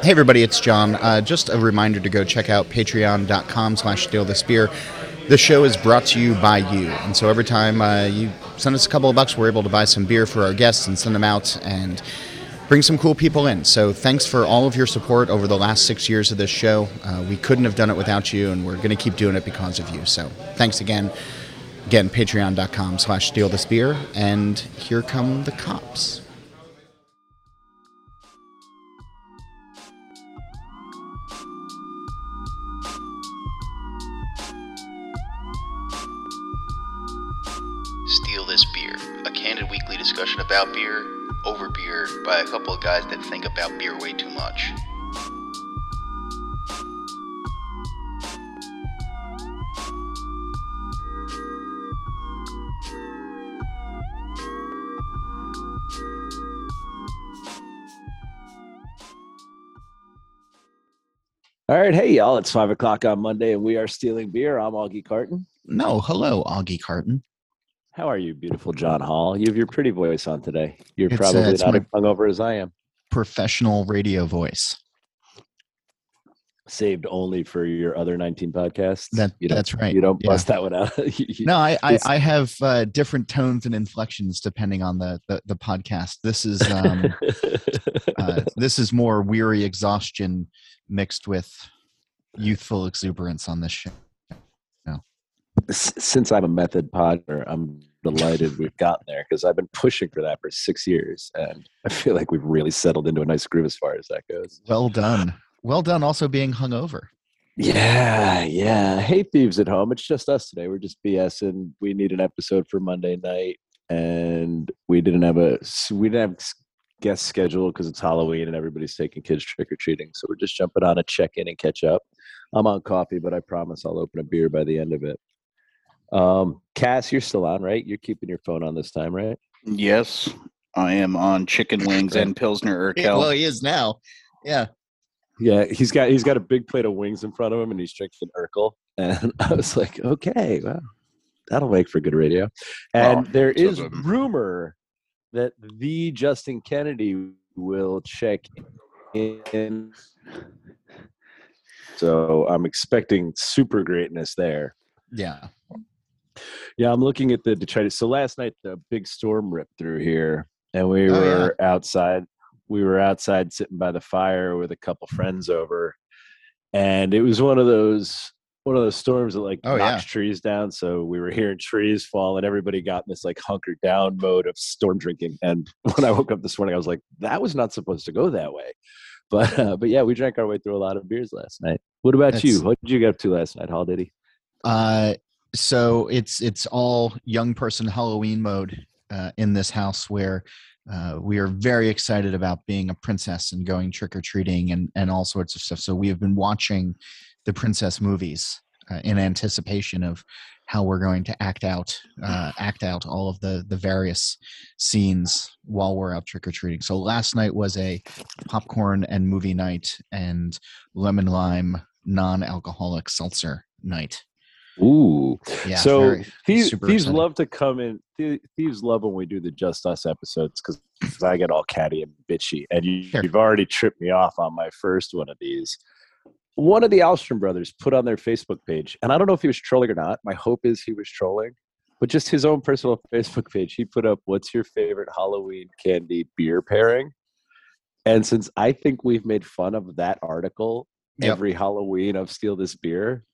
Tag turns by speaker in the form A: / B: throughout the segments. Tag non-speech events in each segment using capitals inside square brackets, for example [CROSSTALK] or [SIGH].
A: Hey everybody, it's John. Uh, just a reminder to go check out patreon.com slash steal this beer. This show is brought to you by you. And so every time uh, you send us a couple of bucks, we're able to buy some beer for our guests and send them out and bring some cool people in. So thanks for all of your support over the last six years of this show. Uh, we couldn't have done it without you, and we're going to keep doing it because of you. So thanks again. Again, patreon.com slash steal this beer. And here come the cops.
B: By a couple of guys that think about beer way too much.
C: All right, hey y'all! It's five o'clock on Monday, and we are stealing beer. I'm Augie Carton.
A: No, hello, Augie Carton.
C: How are you, beautiful John Hall? You have your pretty voice on today. You're
A: It's, uh,
C: probably
A: it's
C: not as hungover as I am.
A: Professional radio voice.
C: Saved only for your other 19 podcasts.
A: That that's right.
C: You don't
A: Yeah.
C: bust that one out. [LAUGHS] You-
A: No, I, I, I have uh, different tones and inflections depending on the, the, the podcast. This is um, [LAUGHS] uh, this is more weary exhaustion mixed with youthful exuberance on this show.
C: Since I'm a method podder, I'm delighted we've gotten there because I've been pushing for that for six years, and I feel like we've really settled into a nice groove as far as that goes.
A: Well done. Well done. Also being hungover.
C: Yeah, yeah. Hey, thieves at home. It's just us today. We're just BSing. We need an episode for Monday night, and we didn't have a we didn't have guest schedule because it's Halloween and everybody's taking kids trick or treating. So we're just jumping on a check in and catch up. I'm on coffee, but I promise I'll open a beer by the end of it. Um, Cass, you're still on, right? You're keeping your phone on this time, right?
B: Yes, I am on chicken [LAUGHS] wings and Pilsner Urquell.
A: well, he is now. Yeah.
C: Yeah, he's got he's got a big plate of wings in front of him, and he's drinking Urquell. [LAUGHS] And I was like, okay, well, that'll make for good radio. And
B: Oh,
C: there
B: so
C: is
B: good.
C: rumor that the Justin Kennedy will check in. So I'm expecting super greatness there.
A: Yeah.
C: Yeah, I'm looking at the Detroit. So last night the big storm ripped through here, and we
A: Oh, yeah.
C: were outside. We were outside sitting by the fire with a couple friends over, and it was one of those one of those storms that like
A: Oh,
C: knocks trees down. So we were hearing trees fall, and everybody got in this like hunkered down mode of storm drinking. And [LAUGHS] when I woke up this morning, I was like, that was not supposed to go that way. But uh, but yeah, we drank our way through a lot of beers last night. What about you? What did you get up to last night, Hall Diddy?
A: Uh, so it's it's all young person Halloween mode uh, in this house where uh, we are very excited about being a princess and going trick or treating and and all sorts of stuff. So we have been watching the princess movies uh, in anticipation of how we're going to act out uh, act out all of the the various scenes while we're out trick or treating. So last night was a popcorn and movie night and lemon lime non-alcoholic seltzer night.
C: Ooh.
A: Yeah.
C: so
A: very-
C: thieves, thieves love to come in. thie- Thieves love when we do the Just Us episodes because I get all catty and bitchy, and you,
A: Sure.
C: you've already tripped me off on my first one of these. One of the Alstrom brothers put on their Facebook page, and I don't know if he was trolling or not. My hope is he was trolling, but just his own personal [LAUGHS] Facebook page. He put up, "What's your favorite Halloween candy beer pairing?" And since I think we've made fun of that article
A: Yep.
C: every Halloween of Steal This Beer,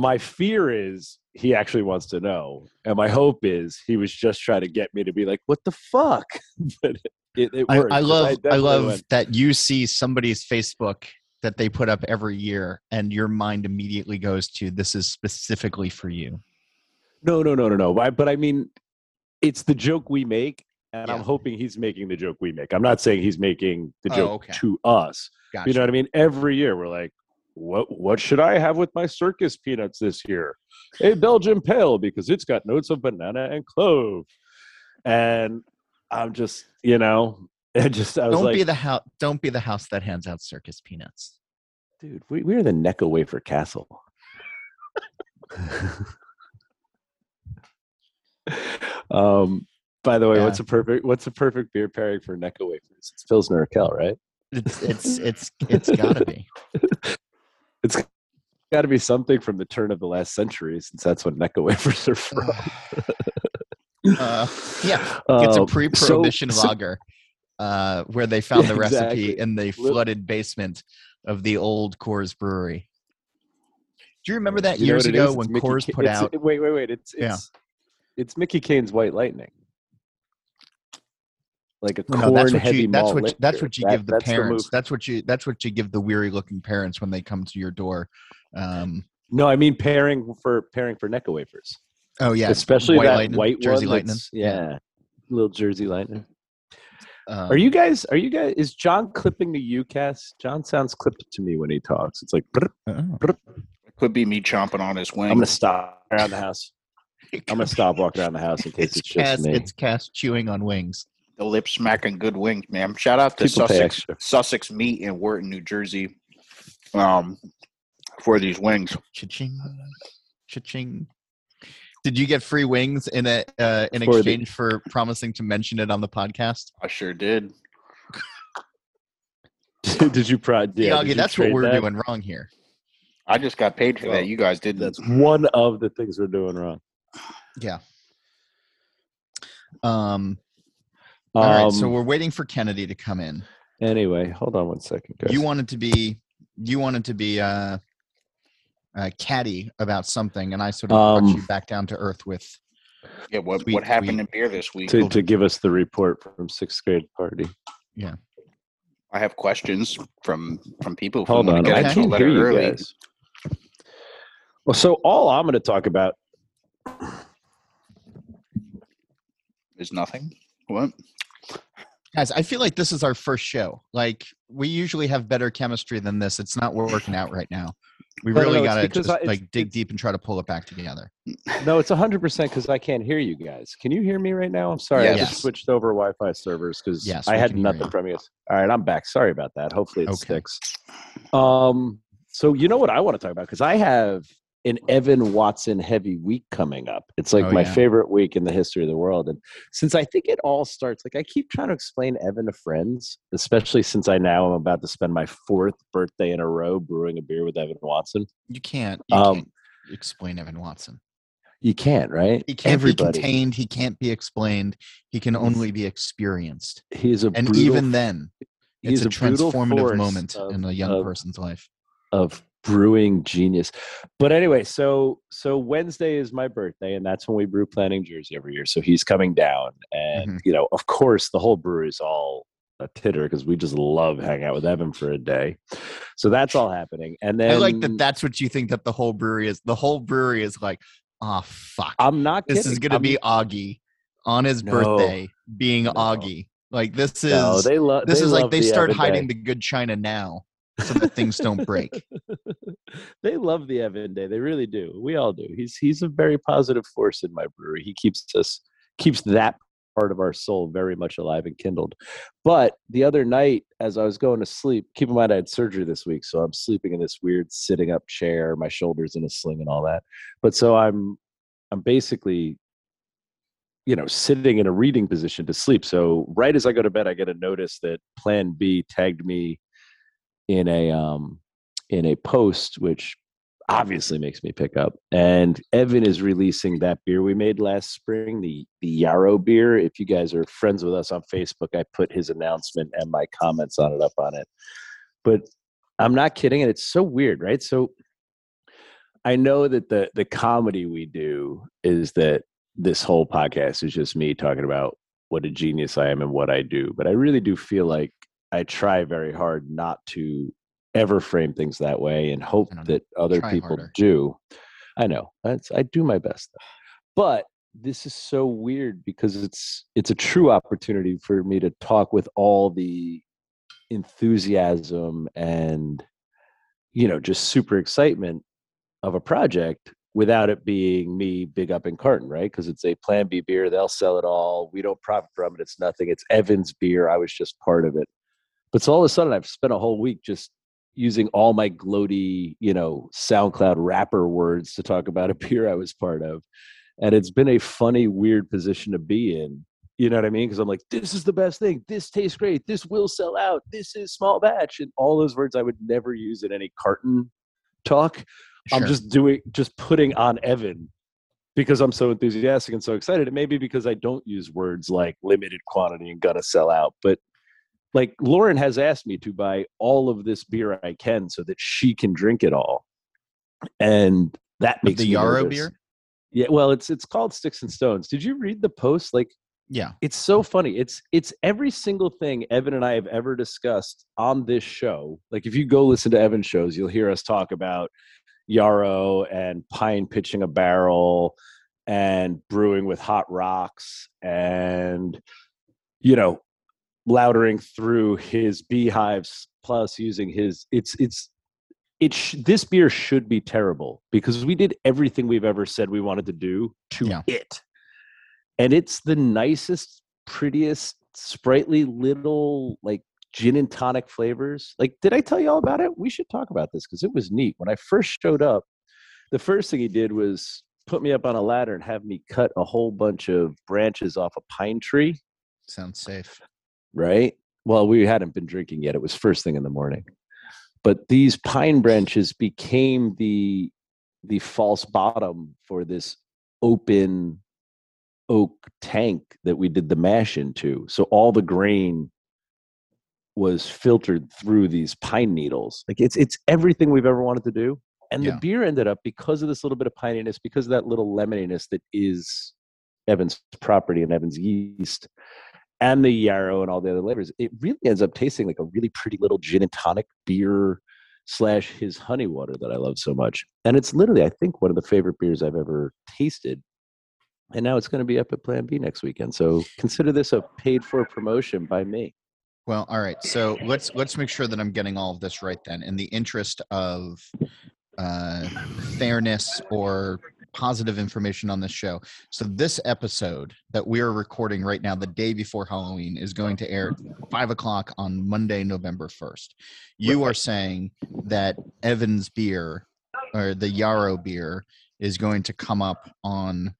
C: my fear is he actually wants to know, and my hope is he was just trying to get me to be like, "What the fuck?" [LAUGHS] but it, it
A: I,
C: worked,
A: I
C: 'cause
A: love I,
C: definitely
A: love
C: went,
A: that you see somebody's Facebook that they put up every year and your mind immediately goes to this is specifically for you.
C: no, no, no, no, no. But, but I mean, it's the joke we make, and I'm hoping he's making the joke we make. I'm not saying he's making the
A: Oh,
C: joke
A: okay.
C: to us.
A: Gotcha.
C: You know what I mean? Every year we're like, what what should I have with my circus peanuts this year? A Belgian pale because it's got notes of banana and clove. And I'm just, you know, [LAUGHS] and just I was
A: don't
C: like,
A: be the house don't be the house that hands out circus peanuts.
C: dude, we, we're the Necco wafer castle. [LAUGHS] um by the way,
A: Yeah.
C: what's a perfect what's a perfect beer pairing for Necco wafers? It's Pilsner Kel, right?
A: It's it's it's it's gotta be. [LAUGHS]
C: It's got to be something from the turn of the last century, since that's when Necco [LAUGHS] wafers are from.
A: Uh, [LAUGHS] yeah, it's a
C: Um,
A: pre-prohibition
C: so- so-
A: lager, uh, where they found [LAUGHS]
C: Yeah,
A: the recipe
C: exactly.
A: in the flooded basement of the old Coors Brewery. Do you remember that
C: You
A: years ago when
C: Mickey
A: Coors
C: Ca-
A: put
C: it's-
A: out?
C: Wait, wait, wait! It's
A: Yeah.
C: it's it's Mickey Kane's White Lightning, a
A: Well,
C: corn
A: no, that's what
C: heavy
A: you. That's
C: malt
A: what. That's what you
C: That-
A: give the
C: that's
A: parents.
C: move.
A: that's what you. That's what you give the weary-looking parents when they come to your door. Um,
C: no, I mean pairing for pairing for Necco wafers,
A: oh yeah,
C: especially
A: White
C: that
A: Lightning,
C: white
A: Jersey
C: one
A: Lightning.
C: Yeah, little Jersey Lightning.
A: Um,
C: Are you guys? Are you guys? Is John clipping the UCast? John sounds clipped to me when he talks. It's like brr,
A: oh.
D: Could be me chomping on his wing.
C: I'm gonna stop around the house. [LAUGHS] I'm gonna stop walking around the house in case
A: It's
C: it's, just me.
A: It's Cass chewing on wings.
D: The lip smacking good wings, man. Shout out to
C: People
D: Sussex. Sussex Meat in Wharton, New Jersey, um, for these wings.
A: Cha-ching, cha-ching. Did you get free wings in a uh, in
C: For the-
A: exchange for promising to mention it on the podcast?
D: I sure did. [LAUGHS]
C: did you pride? Yeah,
A: Yagi,
C: did you
A: that's what we're
C: that?
A: doing wrong here.
D: I just got paid for
C: Well,
D: that. You guys didn't.
C: That's one of the things we're doing wrong.
A: Yeah. Um. All right. So
C: Um,
A: we're waiting for Kennedy to come in.
C: anyway, hold on one second, guys.
A: You wanted to be. You wanted to be uh, uh, catty about something, and I sort of brought
C: Um,
A: you back down to earth with.
D: yeah, what
A: Tweet,
D: what happened
A: tweet.
D: in beer this week?
C: to, to give us the report from sixth grade party.
D: Yeah, I have questions from from people
C: Hold
D: want
C: on, I
D: get
A: Okay.
D: into a
C: can't hear you
D: early.
C: guys. Well, so all I'm going to talk about.
D: Is nothing. What?
A: Guys, I feel like this is our first show. Like we usually have better chemistry than this. It's not working out right now. We
C: No,
A: really
C: no,
A: got to just
C: I-
A: like dig deep and try to pull it back together.
C: No, it's 100% because I can't hear you guys. Can you hear me right now? I'm sorry. I just switched over Wi Fi servers because
A: Yes,
C: I had nothing
A: you.
C: from you. All right, I'm back. Sorry about that. Hopefully it
A: Okay.
C: sticks. Um, so you know what I want to talk about because I have an Evan Watson heavy week coming up. It's like
A: Oh,
C: my
A: yeah.
C: favorite week in the history of the world. And since I think it all starts, like I keep trying to explain Evan to friends, especially since I now am about to spend my fourth birthday in a row brewing a beer with Evan Watson.
A: You can't. You
C: Um,
A: can't explain Evan Watson.
C: You can't, right?
A: He can't
C: Everybody.
A: be contained. He can't be explained. He can only be experienced.
C: He's a
A: And
C: brutal
A: even then,
C: he's
A: it's a,
C: a
A: transformative moment
C: of-
A: in a young
C: of-
A: person's life.
C: of brewing genius. But anyway, so so Wednesday is my birthday, and that's when we brew Planning Jersey every year. So he's coming down, and
A: Mhm.
C: you know, of course, the whole brewery's all a titter because we just love hanging out with Evan for a day. So that's all happening, and then
A: I like that. That's what you think that the whole brewery is. The whole brewery is like, oh fuck,
C: I'm not.
A: this
C: kidding.
A: is gonna
C: I'm-
A: be Augie on his
C: No.
A: birthday being
C: No.
A: Augie. Like this is
C: No, they love.
A: this
C: they
A: is like they
C: the
A: start hiding
C: Day.
A: the good china now so that things don't break. [LAUGHS]
C: they love the Evan Day. They really do. We all do. He's he's a very positive force in my brewery. He keeps us keeps that part of our soul very much alive and kindled. But the other night, as I was going to sleep, keep in mind I had surgery this week, so I'm sleeping in this weird sitting up chair, my shoulders in a sling and all that. But so I'm I'm basically you know sitting in a reading position to sleep so right as i go to bed i get a notice that plan b tagged me in a um in a post which obviously makes me pick up and evan is releasing that beer we made last spring the the yarrow beer. If you guys are friends with us on facebook i put his announcement and my comments on it up on it. But i'm not kidding and it's so weird right? So i know that the the comedy we do is that this whole podcast is just me talking about what a genius i am and what i do but i really do feel like i try very hard not to ever frame things that way and hope
A: I don't know.
C: that other people
A: harder.
C: do. I know. That's i do my best but this is so weird because it's it's a true opportunity for me to talk with all the enthusiasm and you know just super excitement of a project without it being me big up in carton right? Because it's a plan b beer they'll sell it all we don't profit from it it's nothing it's evan's beer i was just part of it but so all of a sudden i've spent a whole week just using all my gloaty you know soundcloud rapper words to talk about a [LAUGHS] beer i was part of and it's been a funny weird position to be in You know what I mean? Because I'm like, this is the best thing. This tastes great. This will sell out. This is small batch, and all those words I would never use in any carton talk. I'm just doing, just putting on Evan because I'm so enthusiastic and so excited. It may be because I don't use words like limited quantity and gonna sell out, but like Lauren has asked me to buy all of this beer I can so that she can drink it all, and that makes
A: the Yarrow
C: nervous.
A: beer.
C: Yeah, well, it's it's called Sticks and Stones. Did you read the post? Like,
A: Yeah.
C: it's so funny. It's it's every single thing Evan and I have ever discussed on this show. Like, if you go listen to Evan's shows, you'll hear us talk about Yarrow and Pine pitching a barrel and brewing with hot rocks and you know lautering through his beehives plus using his it's it's it sh- this beer should be terrible because we did everything we've ever said we wanted to do to
A: Yeah.
C: it. And it's the nicest prettiest sprightly little like gin and tonic flavors. Like did i tell you all about it? We should talk about this because it was neat. When i first showed up the first thing he did was put me up on a ladder and have me cut a whole bunch of branches off a pine tree.
A: Sounds safe.
C: Right? Well, we hadn't been drinking yet. It was first thing in the morning. But these pine branches became the the false bottom for this open oak tank that we did the mash into. So all the grain was filtered through these pine needles. Like it's it's everything we've ever wanted to do. And
A: Yeah.
C: the beer ended up because of this little bit of pininess, because of that little lemoniness that is Evan's property and Evan's yeast and the yarrow and all the other flavors, it really ends up tasting like a really pretty little gin and tonic beer slash his honey water that I love so much. And it's literally, I think, one of the favorite beers I've ever tasted. And now it's going to be up at Plan B next weekend. So consider this a paid for promotion by me.
A: Well, all right. So let's let's make sure that I'm getting all of this right then. In the interest of uh, fairness or positive information on this show. So this episode that we're recording right now, the day before Halloween, is going to air at five o'clock on Monday, November first. You are saying that Evans beer or the Yarrow beer is going to come up on.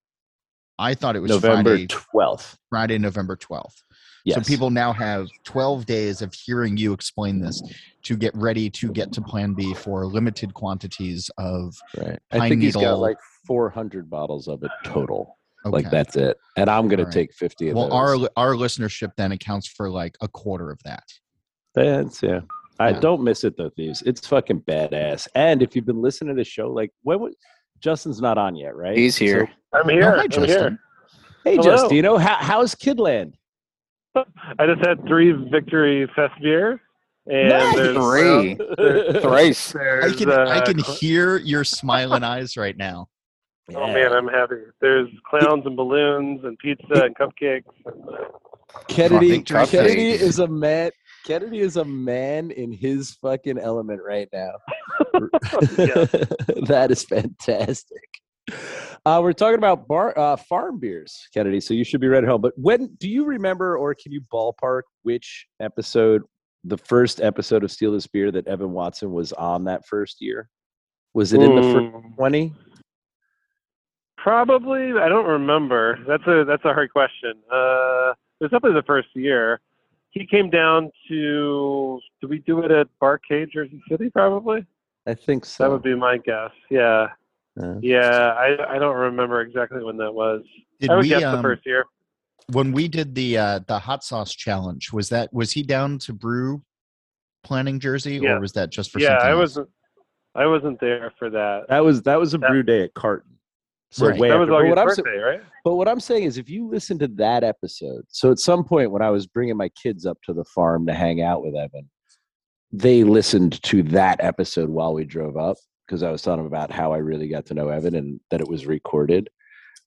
A: I thought it was
C: November
A: Friday,
C: 12th.
A: Friday, November twelfth.
C: Yes.
A: So people now have 12 days of hearing you explain this to get ready to get to Plan B for limited quantities of.
C: Right. I
A: Pine
C: think he's got like 400 bottles of it total.
A: Okay.
C: Like that's it. And I'm going to take 50 of
A: well,
C: those.
A: our our listenership then accounts for like a quarter of that.
C: That's yeah. I
A: Yeah.
C: don't miss it though, thieves. It's fucking badass. And if you've been listening to the show, like when would Justin's not on yet, right?
D: He's here.
E: I'm
A: Oh,
E: here.
A: hi,
E: I'm
A: Justin.
E: here.
C: Hey
E: Hello.
C: Justino, how, how's Kidland?
E: I just had three Victory Fest beer, and
C: Nice.
E: there's
D: Three.
E: there's, [LAUGHS]
D: Thrice.
A: I
E: there's,
A: can I
E: uh,
A: can hear your smiling eyes right now. [LAUGHS]
E: Oh man, I'm happy. There's clowns and balloons and pizza and cupcakes. Uh,
C: Kennedy,
A: Victory
C: Kennedy is a man. Kennedy is a man in his fucking element right now. [LAUGHS] That is fantastic. Uh, we're talking about bar, uh, farm beers, Kennedy. So you should be right at home. But when do you remember, or can you ballpark which episode, the first episode of Steal This Beer that Evan Watson was on that first year? Was it in the first
E: mm,
C: twenty?
E: Probably, I don't remember. That's a that's a hard question. Uh, it was definitely the first year. He came down to. Did we do it at Barcade, Jersey City? Probably.
C: I think so.
E: That would be my guess. Yeah,
C: Uh,
E: yeah. I I don't remember exactly when that was.
A: Did
E: I would
A: we
E: guess
A: um,
E: the first year.
A: when we did the uh, the hot sauce challenge? Was that was he down to brew planning Jersey
E: Yeah.
A: or was that just for
E: Yeah,
A: something
E: I
A: else?
E: wasn't. I wasn't there for that.
C: That was that was a
E: That-
C: brew day at Carton. So
A: Right.
C: way
E: that was
C: after. But
E: Augie's
C: what, I'm, sa-
E: birthday, right?
C: but what I'm saying is, if you listen to that episode, so at some point when I was bringing my kids up to the farm to hang out with Evan, they listened to that episode while we drove up because I was telling them about how I really got to know Evan and that it was recorded.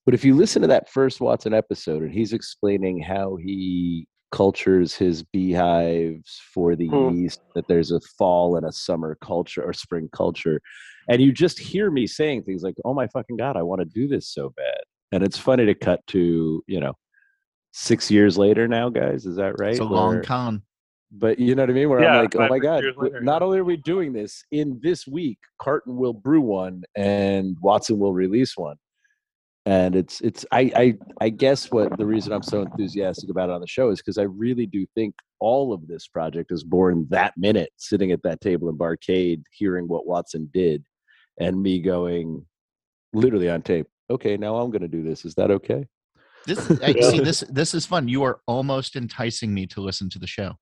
C: But if you listen to that first Watson episode and he's explaining how he cultures his beehives for the
E: Hmm.
C: yeast, that there's a fall and a summer culture or spring culture, and you just hear me saying things like, "Oh my fucking god, I want to do this so bad," and it's funny to cut to you know six years later now, guys. Is that right?
A: It's a long
C: Where-
A: con.
C: But you know what I mean? Where
E: Yeah,
C: I'm like, oh my god!
E: later,
C: not only are we doing this in this week, Carton will brew one and Watson will release one. and it's it's I, I i guess what the reason i'm so enthusiastic about it on the show is because i really do think all of this project is born that minute sitting at that table in barcade hearing what watson did and me going literally on tape okay now i'm going to do this is that okay
A: This I, see [LAUGHS] this this is fun. You are almost enticing me to listen to the show.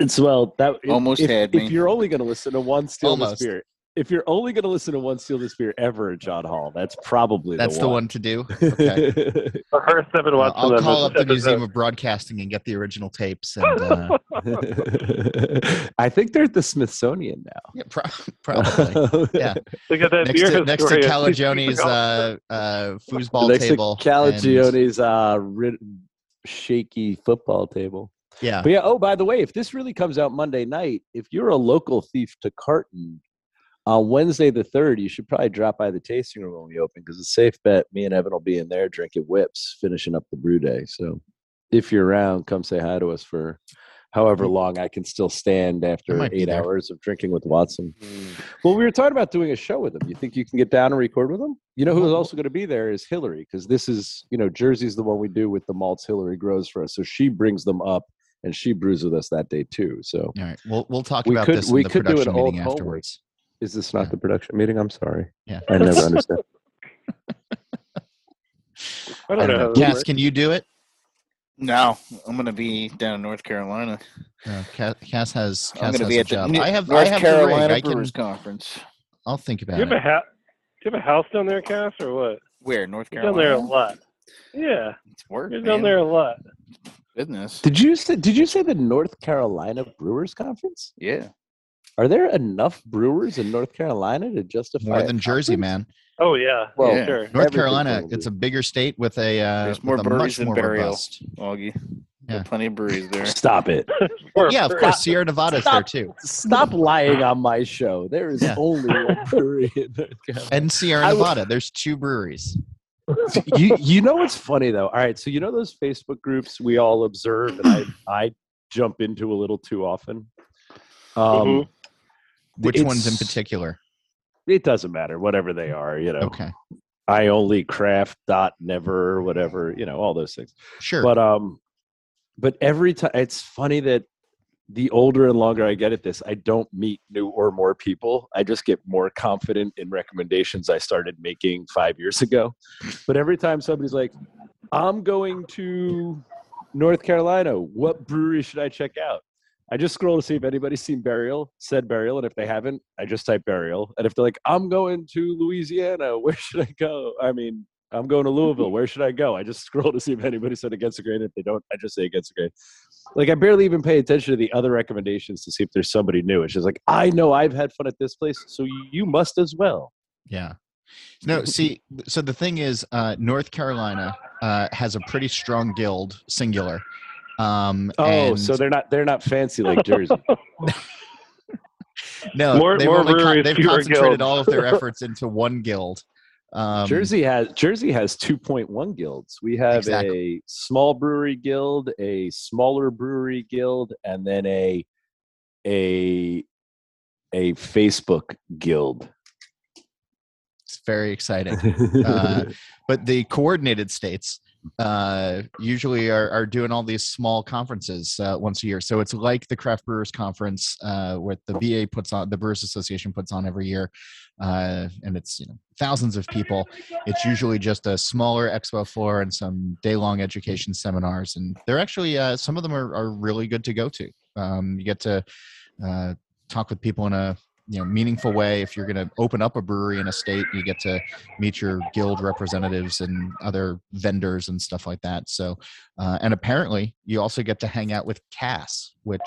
C: It's well that
D: Almost
C: if,
D: had
C: if
D: me.
C: you're only going to listen to one steal the
A: Almost.
C: spirit if you're only going to listen to one Steel the spirit ever at john hall that's probably
A: That's
C: the
A: the
C: one,
A: one to do. Okay.
E: The first seven Watson
A: I'll call up the Museum of Broadcasting and get the original tapes. And uh, [LAUGHS]
C: I think they're at the Smithsonian now.
A: yeah, pro- [LAUGHS] probably. Yeah. [LAUGHS]
E: They got that
A: next to next to
E: historian.
A: Uh, uh, foosball
C: Next
A: table.
C: to Calagione's uh, rid- shaky football table.
A: Yeah,
C: But yeah, oh, by the way, if this really comes out Monday night, if you're a local thief to Carton, on Wednesday the 3rd, you should probably drop by the tasting room when we open because it's a safe bet. Me and Evan will be in there drinking whips, finishing up the brew day. So if you're around, come say hi to us for however long I can still stand after eight hours of drinking with Watson.
E: Mm.
C: Well, we were talking about doing a show with him. You think you can get down and record with him? You know who's also going to be there is Hillary because this is, you know, Jersey's the one we do with the malts Hillary grows for us. So she brings them up and she brews with us that day too. So
A: all right. We'll we'll talk
C: We
A: about
C: could-
A: this in
C: we
A: the
C: could do an
A: production
C: old
A: meeting
C: homework.
A: afterwards.
C: is this not
A: Yeah.
C: the production meeting? I'm sorry.
A: Yeah.
C: I never [LAUGHS] understand.
E: I don't know.
A: Cass, can you do it?
D: No, I'm gonna be down in North Carolina.
A: Uh, Cass, Cass has.
D: I'm
A: Cass
D: gonna
A: has
D: be
A: a
D: at the
A: job.
D: New-
A: I have.
D: North
A: I have
D: Carolina
A: the rig. I can.
D: Brewers Conference.
A: I'll think
E: Do
A: about
E: you have a
A: it.
E: ha- Do you have a house down there, Cass, or what?
D: Where North
E: You're down there a lot. Yeah,
D: It's work,
E: you're
D: man.
E: down there a lot.
D: Business.
C: Did you say did you say the North Carolina Brewers Conference?
D: Yeah.
C: Are there enough brewers in North Carolina to justify
A: More than Jersey, man.
E: Oh yeah,
C: Well,
D: Yeah.
E: sure.
A: North
C: Everything's
A: Carolina, it's a bigger state with a uh,
D: There's more
A: with a
D: breweries
A: much
D: than
A: more
D: burial.
A: robust.
D: Augie.
A: Yeah.
D: plenty of breweries there.
C: Stop it. [LAUGHS]
A: Yeah, of course, Sierra Nevada's there too,
C: Stop lying on my show. There is
A: Yeah.
C: only one brewery in North [LAUGHS] Carolina.
A: and Sierra
C: I would-
A: Nevada. There's two breweries.
C: You you know what's funny though? All right, so you know those Facebook groups we all observe and I I jump into a little too often. Um
E: Mhm.
A: Which ones in particular?
C: it doesn't matter, whatever they are, you know.
A: Okay,
C: I only craft dot never, whatever, you know, all those things.
A: sure.
C: But um but every time it's funny that the older and longer I get at this, I don't meet new or more people. I just get more confident in recommendations I started making five years ago. But every time somebody's like, I'm going to North Carolina, what brewery should I check out? I just scroll to see if anybody's seen Burial, said Burial, and if they haven't, I just type Burial. And if they're like, I'm going to Louisiana, [LAUGHS] where should I go? I mean, I'm going to Louisville. Where should I go? I just [LAUGHS] scroll to see if anybody said against the grain. If they don't, I just say against the grain. Like I barely even pay attention to the other recommendations to see if there's somebody new. It's just like I know I've had fun at this place, so you must as well.
A: Yeah. No, see, so the thing is, uh, North Carolina uh, has a pretty strong guild, singular. Um,
C: Oh,
A: and
C: so they're not they're not fancy like [LAUGHS] Jersey.
A: no,
E: More-
A: they've
E: more
A: only con- they've concentrated
E: guilds.
A: all of their [LAUGHS] efforts into one guild. Um,
C: Jersey has Jersey has 2.1 guilds. We have
A: Exactly.
C: a small brewery guild, a smaller brewery guild, and then a a a Facebook guild.
A: It's very exciting. [LAUGHS] Uh, but the coordinated states uh, usually are, are doing all these small conferences uh, once a year. So it's like the Craft Brewers Conference, uh, what the BA puts on, the Brewers Association puts on every year, uh, and it's you know thousands of people. It's usually just a smaller expo floor and some day-long education seminars, and they're actually uh, some of them are, are really good to go to. Um, you get to uh, talk with people in a you know meaningful way. If you're going to open up a brewery in a state you get to meet your guild representatives and other vendors and stuff like that. So uh, and apparently you also get to hang out with Cass which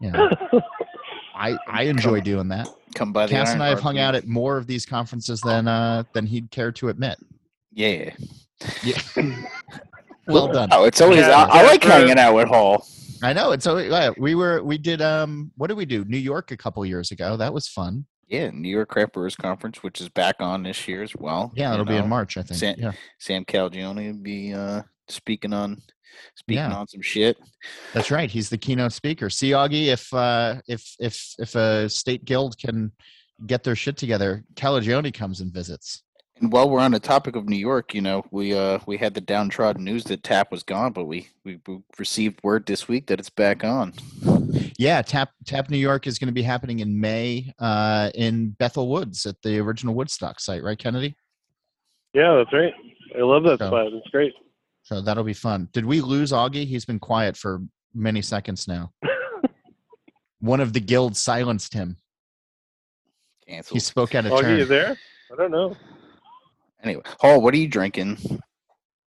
A: you know i i enjoy doing that.
D: Come by the
A: cass and i have
D: Ironheart
A: hung out at more of these conferences than uh than he'd care to admit.
D: Yeah.
A: yeah. [LAUGHS] [LAUGHS] Well done.
D: Oh, it's always.
E: Yeah,
D: I, I like hanging out with Hall.
A: I know And so yeah, we were we did um what did we do new york a couple years ago that was fun
D: Yeah, New York Craft Brewers Conference, which is back on this year as well.
A: yeah it'll be in march i think
D: San-
A: yeah
D: Sam Calagione will be uh, speaking on speaking
A: Yeah.
D: on some shit.
A: That's right. He's the keynote speaker. See, Augie, if uh, if if if a state guild can get their shit together, Calagione comes and visits.
D: And while we're on the topic of New York, you know, we uh we had the downtrodden news that Tap was gone, but we we, we received word this week that it's back on.
A: Yeah, Tap Tap New York is going to be happening in May uh, in Bethel Woods at the original Woodstock site, right, Kennedy?
E: Yeah, that's right. I love that
A: So-
E: spot. It's great.
A: So that'll be fun. Did we lose Augie? He's been quiet for many seconds now. [LAUGHS] One of the guild silenced him.
D: Canceled.
A: He spoke out of
E: Augie,
A: turn.
E: you there? I don't know.
D: Anyway, Hall, what are you drinking?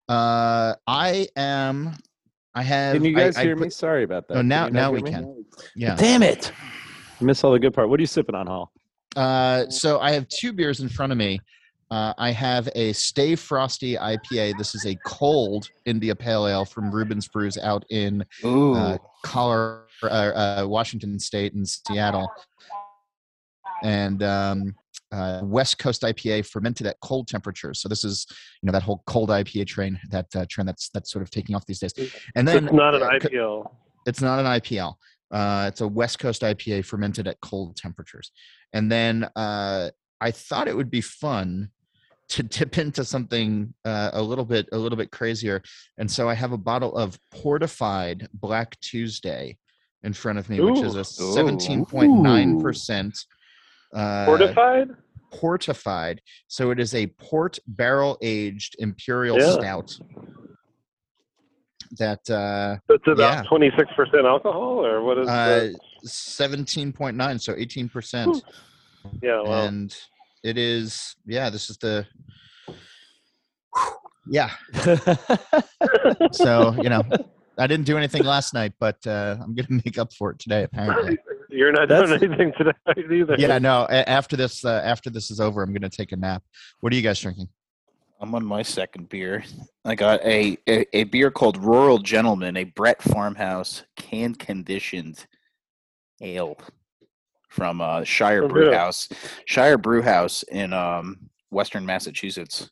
A: Uh, I am. I have.
C: Can you guys
A: I
C: hear
A: put-
C: me? Sorry about that.
A: No, now- now we
C: me?
A: can. Yeah.
C: Damn it! I Miss all the good part. What are you sipping on, Hall?
A: Uh, so I have two beers in front of me. Uh, I have a Stay Frosty IPA. This is a cold India Pale Ale from Reuben's Brews out in
D: Ooh,
A: uh, Colorado, uh, uh, Washington State and Seattle. And um, uh, West Coast IPA fermented at cold temperatures. So this is, you know, that whole cold IPA train, that uh, trend that's that's sort of taking off these days. And then
E: it's not an IPL.
A: it's not an IPL. Uh, it's a West Coast IPA fermented at cold temperatures. And then uh, I thought it would be fun to [LAUGHS] dip into something uh, a little bit a little bit crazier. And so I have a bottle of Portified Black Tuesday in front of me, which is a seventeen point nine percent. Uh,
E: Fortified?
A: portified. So it is a port barrel aged imperial
E: Yeah.
A: stout. That uh,
E: It's about 26% alcohol, or what is
A: uh, seventeen point nine, so eighteen percent,
E: Yeah, well,
A: and it is yeah. This is the yeah. [LAUGHS] So you know, I didn't do anything last night, but uh, I'm gonna [LAUGHS] make up for it today. Apparently,
E: you're not
C: That's-
E: doing anything [LAUGHS] today either.
A: yeah. No, after this uh, after this is over, I'm gonna take a nap. What are you guys drinking?
D: I'm on my second beer. I got a, a, a beer called Rural Gentleman, a Brett Farmhouse can conditioned ale from uh, Shire
E: From
D: Brew
E: who?
D: House. Shire Brew House in um, Western Massachusetts.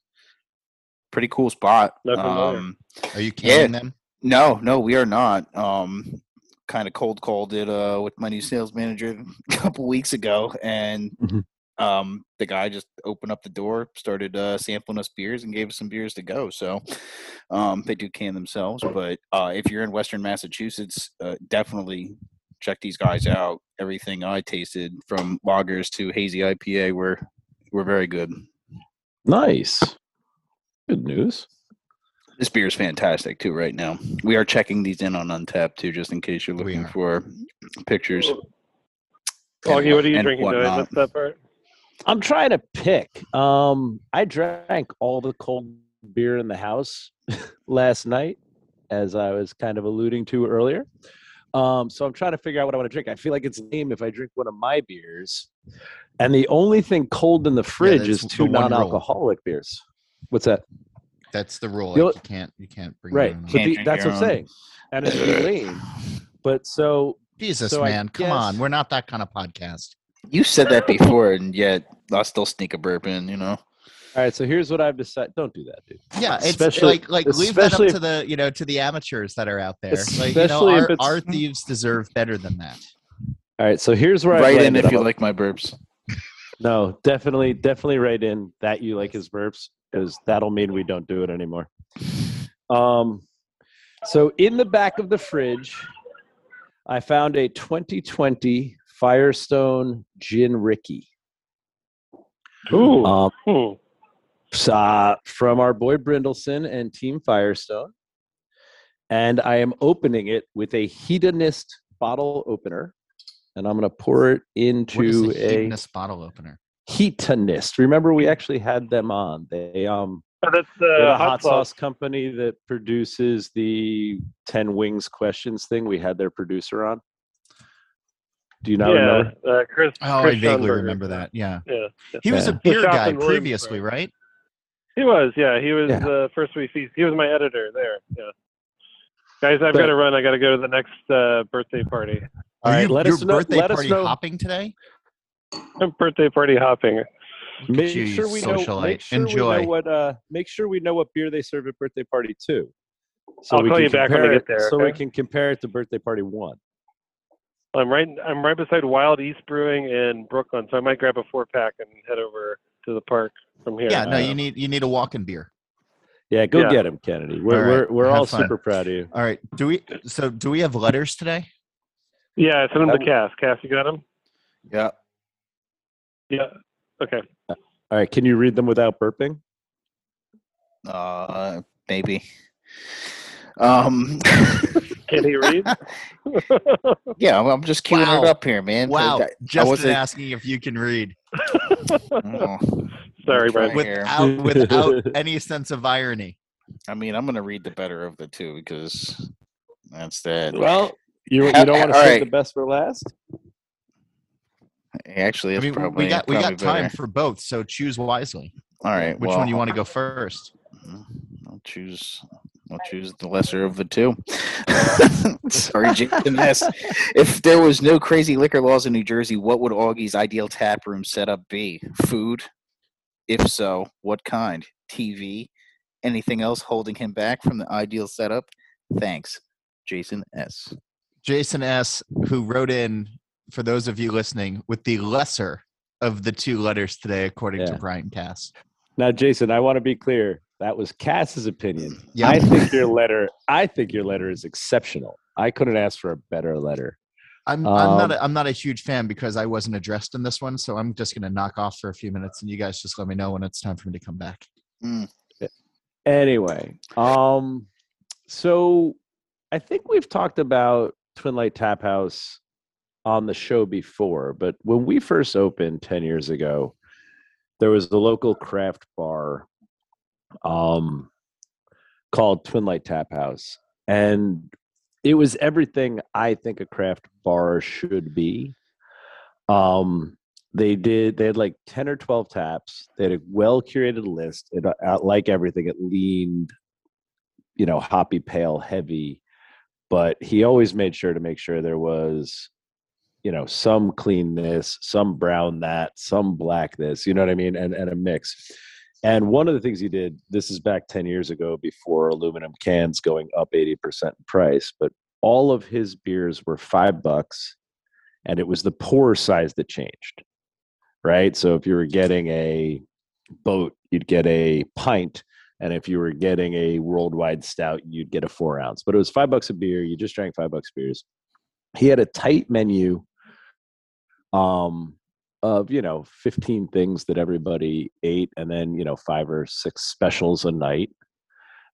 D: Pretty cool spot. Um,
A: Are you canning them?
D: no, no, we are not. Um, kind of cold called it uh, with my new sales manager [LAUGHS] a couple weeks ago, and
C: Mhm.
D: um, the guy just opened up the door, started uh, sampling us beers, and gave us some beers to go. So um, they do can themselves, but uh, if you're in Western Massachusetts, uh, definitely check these guys out. Everything I tasted, from lagers to hazy IPA, were were very good.
C: nice. Good news.
D: This beer is fantastic too. Right now, we are checking these in on Untappd too, just in case you're looking for pictures. and
E: Augie, what are you drinking? Did I miss that part?
C: I'm trying to pick. Um, I drank all the cold beer in the house [LAUGHS] last night, as I was kind of alluding to earlier. Um, so I'm trying to figure out what I want to drink. I feel like it's lame if I drink one of my beers, and the only thing cold in the fridge
A: that's
C: is two
A: the one rule.
C: non-alcoholic beers. What's that?
A: That's the rule.
C: You'll-
A: Like, you can't you can't bring
C: Right,
A: your own.
D: Can't
C: the, that's
D: your
C: what I'm saying, and it's lame. But so
A: Jesus,
C: so I
A: man, come on. We're not that kind of podcast.
D: You said that before, and yet I'll still sneak a burp in. You know,
C: all right. So here's what I've decided. Don't do that, dude.
A: Yeah, it's
C: Especially-
A: like like leave that up
C: especially
A: to the you know to the amateurs that are out there. Like you know,
C: Especially
A: our, our thieves deserve better than that.
C: All right. So here's where I
D: write in if you
C: on-
D: like my burps.
C: No, definitely, definitely write in that you like his burps because that'll mean we don't do it anymore. Um, so in the back of the fridge, I found a 2020 Firestone Gin Ricky
E: Ooh.
C: um,
E: Hmm.
C: uh, from our boy Brynildson and Team Firestone, and I am opening it with a Heatonist bottle opener, and I'm going to pour it into
A: a
C: a
A: Heatonist bottle opener?
C: Heatonist. Remember, we actually had them on. They um,
E: Oh, that's the
C: the
E: hot,
C: hot sauce company that produces the Ten Wings questions thing. We had their producer on. Do you not
E: yeah,
C: remember?
E: Uh, Chris.
A: Oh,
E: Chris
A: I vaguely
E: Schonberger.
A: remember that. Yeah,
E: Yeah,
A: he was
C: Yeah.
A: a beer
E: shop
A: guy previously,
E: Williamsburg.
A: right?
E: he was. Yeah, he was
C: Yeah.
E: the First We Feast. He was my editor there. Yeah. Guys, I've got to run. I got to go to the next uh, birthday party.
C: All
A: Are you
C: let
A: your
C: us know-
A: birthday
C: let us
A: party
C: know-
A: hopping today?
E: I'm birthday party hopping.
C: Make
A: you, you
C: sure we know. Make sure
A: Enjoy.
C: we know what. Uh, make sure we know what beer they serve at birthday party two. So
E: I'll
C: we
E: call
C: can
E: you back when I
C: compare
E: get
C: it-
E: there,
C: So we can compare it to birthday party one.
E: I'm right. I'm right beside Wild East Brewing in Brooklyn, so I might grab a four pack and head over to to the park from here.
A: Yeah, no,
C: Uh,
A: you need you need a walking beer.
C: Yeah, go
E: Yeah.
C: get him, Kennedy. We're
A: All right,
C: we're, we're all
A: fun.
C: super proud of you.
A: All right. Do we so do we have letters today?
E: Yeah, send them to
C: Um,
E: Cass. Cass, you got them?
D: Yeah.
E: Yeah. Okay.
C: All right, can you read them without burping?
D: Uh, maybe. Um. [LAUGHS]
E: Can he read? [LAUGHS]
D: yeah, I'm, I'm just queuing
A: Wow.
D: it up here, man.
A: Wow.
D: I- I
A: Justin
D: wasn't-
A: asking if you can read
D: oh,
E: Sorry,
D: Try
E: Brent.
D: here.
A: without [LAUGHS] without any sense of irony.
D: I mean, I'm gonna read the better of the two because that's that.
C: Well, you you don't want to
D: all
C: save
D: right.
C: the best for last.
D: Actually,
A: I mean,
D: probably
A: we got we got time
D: better.
A: for both, so choose wisely.
D: All right.
A: Which
D: well,
A: one you want to go first?
D: Mm, I'll choose. I'll choose the lesser of the two. [LAUGHS] Sorry, Jason [LAUGHS] S. If there was no crazy liquor laws in New Jersey, what would Augie's ideal tap room setup be? Food? If so, what kind? TV? Anything else holding him back from the ideal setup? Thanks, Jason S.
A: Jason S, who wrote in for those of you listening with the lesser of the two letters today, according to Brian Cass.
C: Now, Jason, I want to be clear. That was Cass's opinion.
A: Yeah.
C: I think your letter. I think your letter is exceptional. I couldn't ask for a better letter.
A: I'm I'm not
C: Um,
A: a, I'm not a huge fan because I wasn't addressed in this one, so I'm just gonna knock off for a few minutes, and you guys just let me know when it's time for me to come back.
C: Anyway, um, so I think we've talked about Twin Light Tap House on the show before, but when we first opened 10 years ago, there was the local craft bar um, called Twin Light Tap House. And it was everything I think a craft bar should be. Um, they did, they had like 10 or 12 taps. They had a well curated list. It, uh, like everything, it leaned, you know, hoppy, pale, heavy. But he always made sure to make sure there was you know some clean this some brown that some black this you know what i mean and, and a mix. And one of the things he did this is back 10 years ago before aluminum cans going up 80% in price but all of his beers were five bucks and it was the pour size that changed right? So if you were getting a boat you'd get a pint and if you were getting a worldwide stout you'd get a four ounce. But it was five bucks a beer you just drank five bucks beers. He had a tight menu um of you know 15 things that everybody ate and then you know five or six specials a night.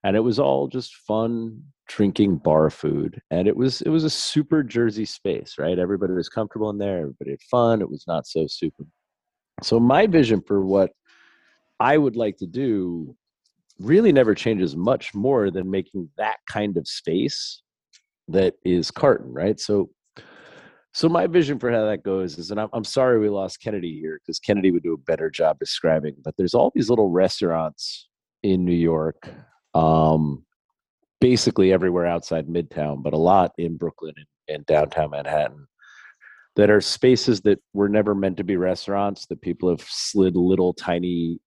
C: And it was all just fun drinking bar food and it was it was a super jersey space right? Everybody was comfortable in there everybody had fun it was not so super so my vision for what i would like to do really never changes much more than making that kind of space that is carton right? So so my vision for how that goes is, and I'm, I'm sorry we lost Kennedy here because Kennedy would do a better job describing. But there's all these little restaurants in New York, um, basically everywhere outside Midtown, but a lot in Brooklyn and, and downtown Manhattan, that are spaces that were never meant to be restaurants that people have slid little tiny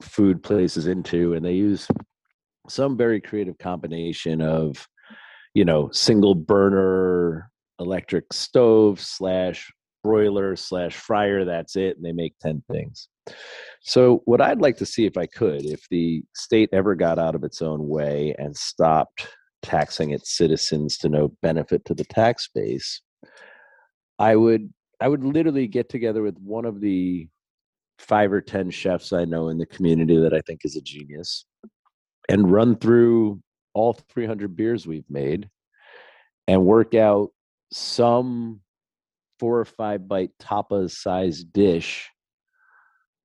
C: food places into, and they use some very creative combination of, you know, single burner electric stove slash broiler slash fryer that's it and they make 10 hmm. things. So what i'd like to see if i could if the state ever got out of its own way and stopped taxing its citizens to no benefit to the tax base i would i would literally get together with one of the five or ten chefs i know in the community that i think is a genius and run through all 300 beers we've made and work out some four or five bite tapas sized dish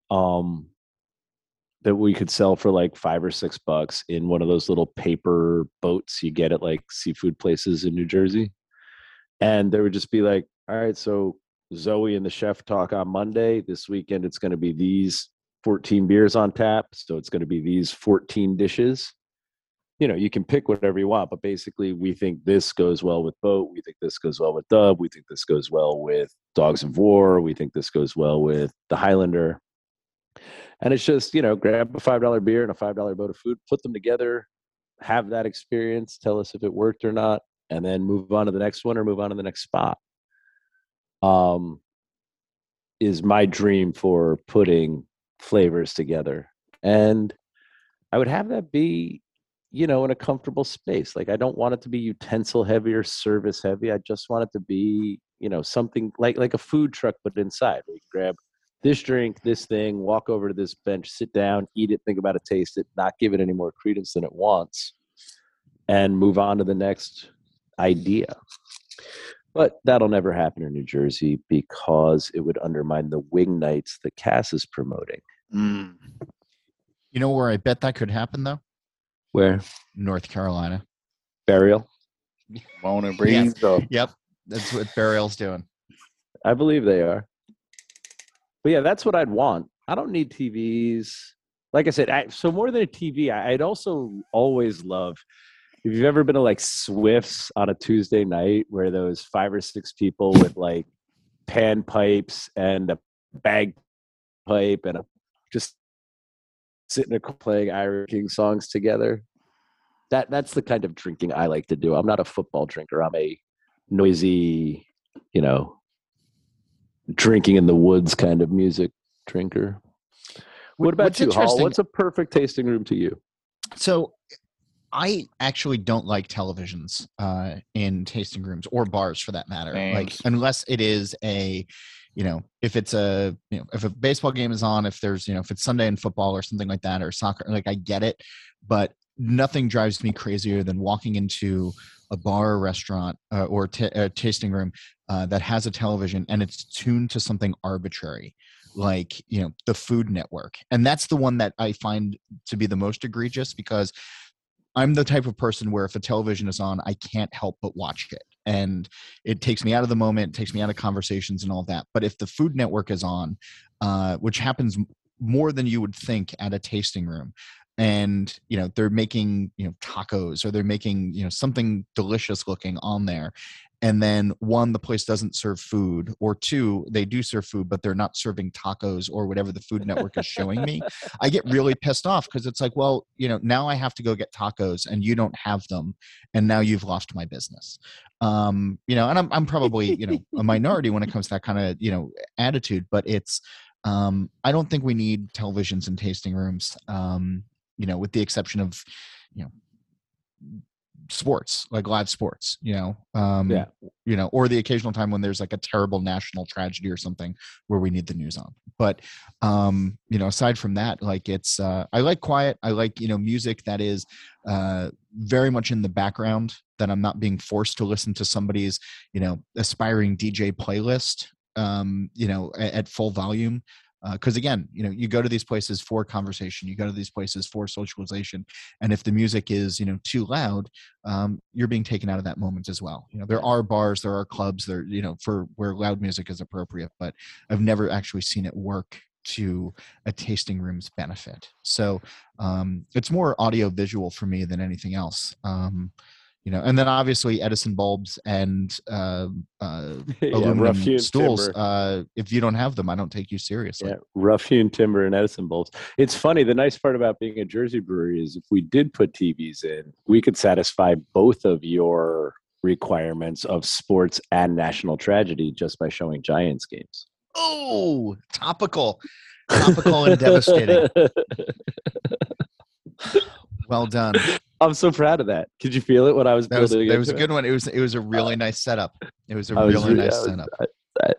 C: um that we could sell for like five or six bucks in one of those little paper boats you get at like seafood places in New Jersey. And there would just be like, all right, so Zoe and the chef talk on Monday. This weekend it's going to be these 14 beers on tap. So it's going to be these 14 dishes you know, you can pick whatever you want, but basically, we think this goes well with boat. We think this goes well with dub. We think this goes well with dogs of war. We think this goes well with the Highlander. And it's just, you know, grab a $5 beer and a $5 boat of food, put them together, have that experience, tell us if it worked or not, and then move on to the next one or move on to the next spot. Um, is my dream for putting flavors together. And I would have that be, you know, in a comfortable space. Like I don't want it to be utensil heavy or service heavy. I just want it to be, you know, something like like a food truck, but inside. You grab this drink, this thing, walk over to this bench, sit down, eat it, think about it, taste it, not give it any more credence than it wants, and move on to the next idea. But that'll never happen in New Jersey because it would undermine the wing nights that Cass is promoting.
D: Mm.
A: You know where I bet that could happen though?
C: Where?
A: North Carolina.
C: Burial?
D: Won't it breathe? So
A: Yep, that's what Burial's doing.
C: I believe they are. But yeah, that's what I'd want. I don't need TVs. Like I said, I, so more than a TV, I, I'd also always love if you've ever been to like Swifts on a Tuesday night where those five or six people with like pan pipes and a bag pipe and a, just sitting there playing Irish King songs together. That that's the kind of drinking I like to do. I'm not a football drinker. I'm a noisy, you know, drinking in the woods kind of music drinker. What about
A: What's
C: you,
A: Holl?
C: What's a perfect tasting room to you?
A: So I actually don't like televisions uh, in tasting rooms or bars for that matter. Like unless it is a, you know, if it's a, you know, if a baseball game is on, if there's, you know, if it's Sunday in football or something like that or soccer, like I get it, but nothing drives me crazier than walking into a bar or restaurant uh, or t- a tasting room uh, that has a television and it's tuned to something arbitrary like you know the food network and that's the one that i find to be the most egregious because i'm the type of person where if a television is on i can't help but watch it and it takes me out of the moment it takes me out of conversations and all that but if the food network is on uh, which happens more than you would think at a tasting room and you know they're making you know tacos or they're making you know something delicious looking on there and then one the place doesn't serve food or two they do serve food but they're not serving tacos or whatever the food network is showing me. I get really [LAUGHS] pissed off because it's like well you know now i have to go get tacos and you don't have them and now you've lost my business. Um you know and i'm, I'm probably you know a minority when it comes to that kind of you know attitude but it's um i don't think we need televisions and tasting rooms um you know with the exception of you know sports like live sports you know um
C: Yeah.
A: you know or the occasional time when there's like a terrible national tragedy or something where we need the news on but um you know aside from that like it's uh i like quiet i like you know music that is uh very much in the background that i'm not being forced to listen to somebody's you know aspiring dj playlist um you know at, at full volume because again you know you go to these places for conversation you go to these places for socialization and if the music is you know too loud um, you're being taken out of that moment as well. You know there are bars there are clubs there you know for where loud music is appropriate but i've never actually seen it work to a tasting room's benefit. So um, it's more audio visual for me than anything else. Um, you know and then obviously edison bulbs and uh, uh, [LAUGHS]
C: yeah,
A: aluminum
C: rough hewn
A: stools uh, if you don't have them i don't take you seriously
C: Yeah, rough hewn timber and Edison bulbs. It's funny. The nice part about being a Jersey brewery is if we did put TVs in, we could satisfy both of your requirements of sports and national tragedy just by showing Giants games.
A: oh topical topical and devastating [LAUGHS] well done
C: I'm so proud of that. Could you feel it when I was
A: that was that was a
C: into it?
A: good one it was it was a really nice setup it was a
C: was
A: really nice
C: was-
A: setup
C: I-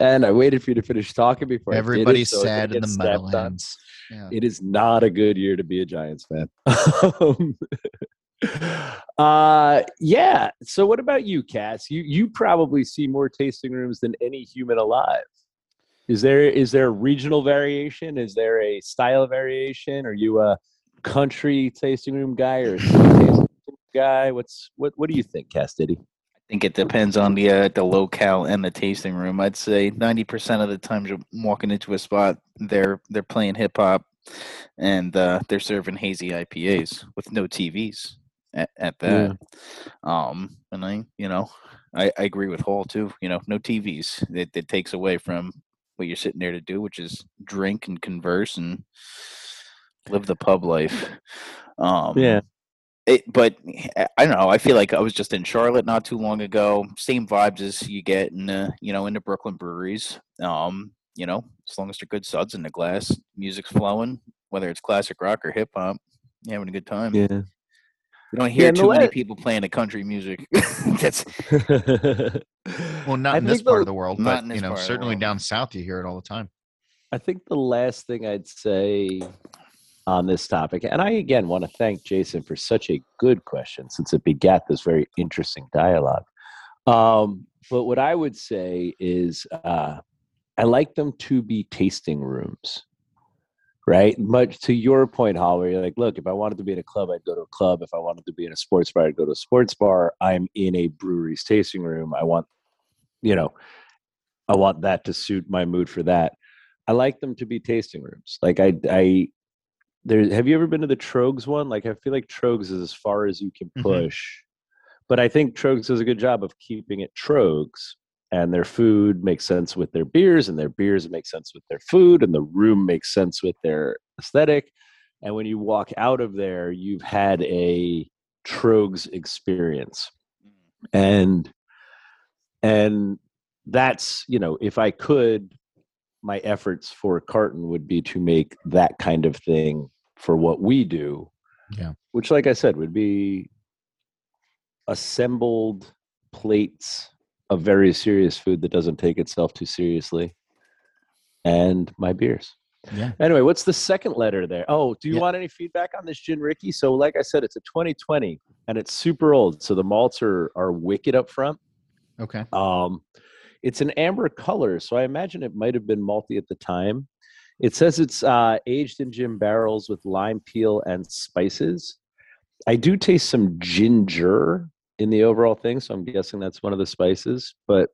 C: and I waited for you to finish talking before. I did it,
A: everybody's
C: so
A: sad in the meadowlands yeah.
C: It is not a good year to be a Giants fan. [LAUGHS] Um, uh, yeah. So, what about you, Cass? You you probably see more tasting rooms than any human alive. Is there is there a regional variation? Is there a style variation? Are you a country tasting room guy or [LAUGHS] guy? What's what What do you think, Cass Diddy?
D: I think it depends on the uh, the locale and the tasting room. I'd say ninety percent of the times you're walking into a spot, they're they're playing hip hop, and uh, they're serving hazy IPAs with no TVs at, at that. Um, and I, you know, I, I agree with Holl too. You know, no TVs. It, it takes away from what you're sitting there to do, which is drink and converse and live the pub life. Um,
C: Yeah.
D: it, but eh, I don't know. I feel like I was just in Charlotte not too long ago. Same vibes as you get in the, you know, in the Brooklyn breweries. Um, you know, as long as they're good suds in the glass, music's flowing, whether it's classic rock or hip hop, you're having a good time.
C: Yeah.
D: You don't hear
C: and the
D: too many people playing the country music. [LAUGHS] That's [LAUGHS]
A: Well, not
C: I
A: in this
C: think
A: part
C: the-
A: of the world,
D: Not
A: but
D: in
A: you know,
D: part of the
A: certainly down south, you hear it all the time.
C: I think the last thing I'd say on this topic, and I again want to thank Jason for such a good question since it begat this very interesting dialogue. Um, but what I would say is uh, I like them to be tasting rooms, right? Much to your point, Holl, where you're like, look, if I wanted to be in a club, I'd go to a club. If I wanted to be in a sports bar, I'd go to a sports bar. I'm in a brewery's tasting room. I want, you know, I want that to suit my mood for that. I like them to be tasting rooms. Like I, I, there. Have you ever been to the Tröegs one? Like I feel like Tröegs is as far as you can
A: Mhm.
C: push, but I think Tröegs does a good job of keeping it Tröegs, and their food makes sense with their beers, and their beers make sense with their food, and the room makes sense with their aesthetic. And when you walk out of there, you've had a Tröegs experience, and and that's you know if i could my efforts for carton would be to make that kind of thing for what we do
A: Yeah.
C: which like i said would be assembled plates of very serious food that doesn't take itself too seriously and my beers
A: Yeah.
C: anyway what's the second letter there oh do you
A: Yeah.
C: want any feedback on this gin ricky so like i said it's a 2020 and it's super old so the malts are are wicked up front
A: Okay.
C: um, it's an amber color, so I imagine it might have been malty at the time. It says it's uh, aged in gin barrels with lime peel and spices. I do taste some ginger in the overall thing, so I'm guessing that's one of the spices. But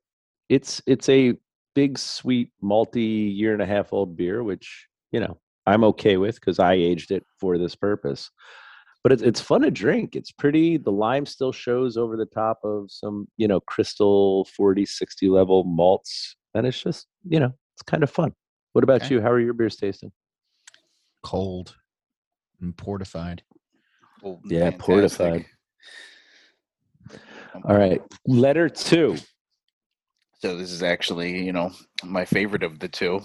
C: it's it's a big, sweet, malty, year and a half old beer, which you know I'm okay with because I aged it for this purpose but it's it's fun to drink. It's pretty. The lime still shows over the top of some, you know, crystal 40, 60 level malts. And it's just, you know, it's kind of fun. What about
A: Okay.
C: you? How are your beers tasting?
A: Cold and portified.
D: Well,
C: Yeah,
D: fantastic.
C: portified. All right. Letter two.
D: So this is actually, you know, my favorite of the two.
C: All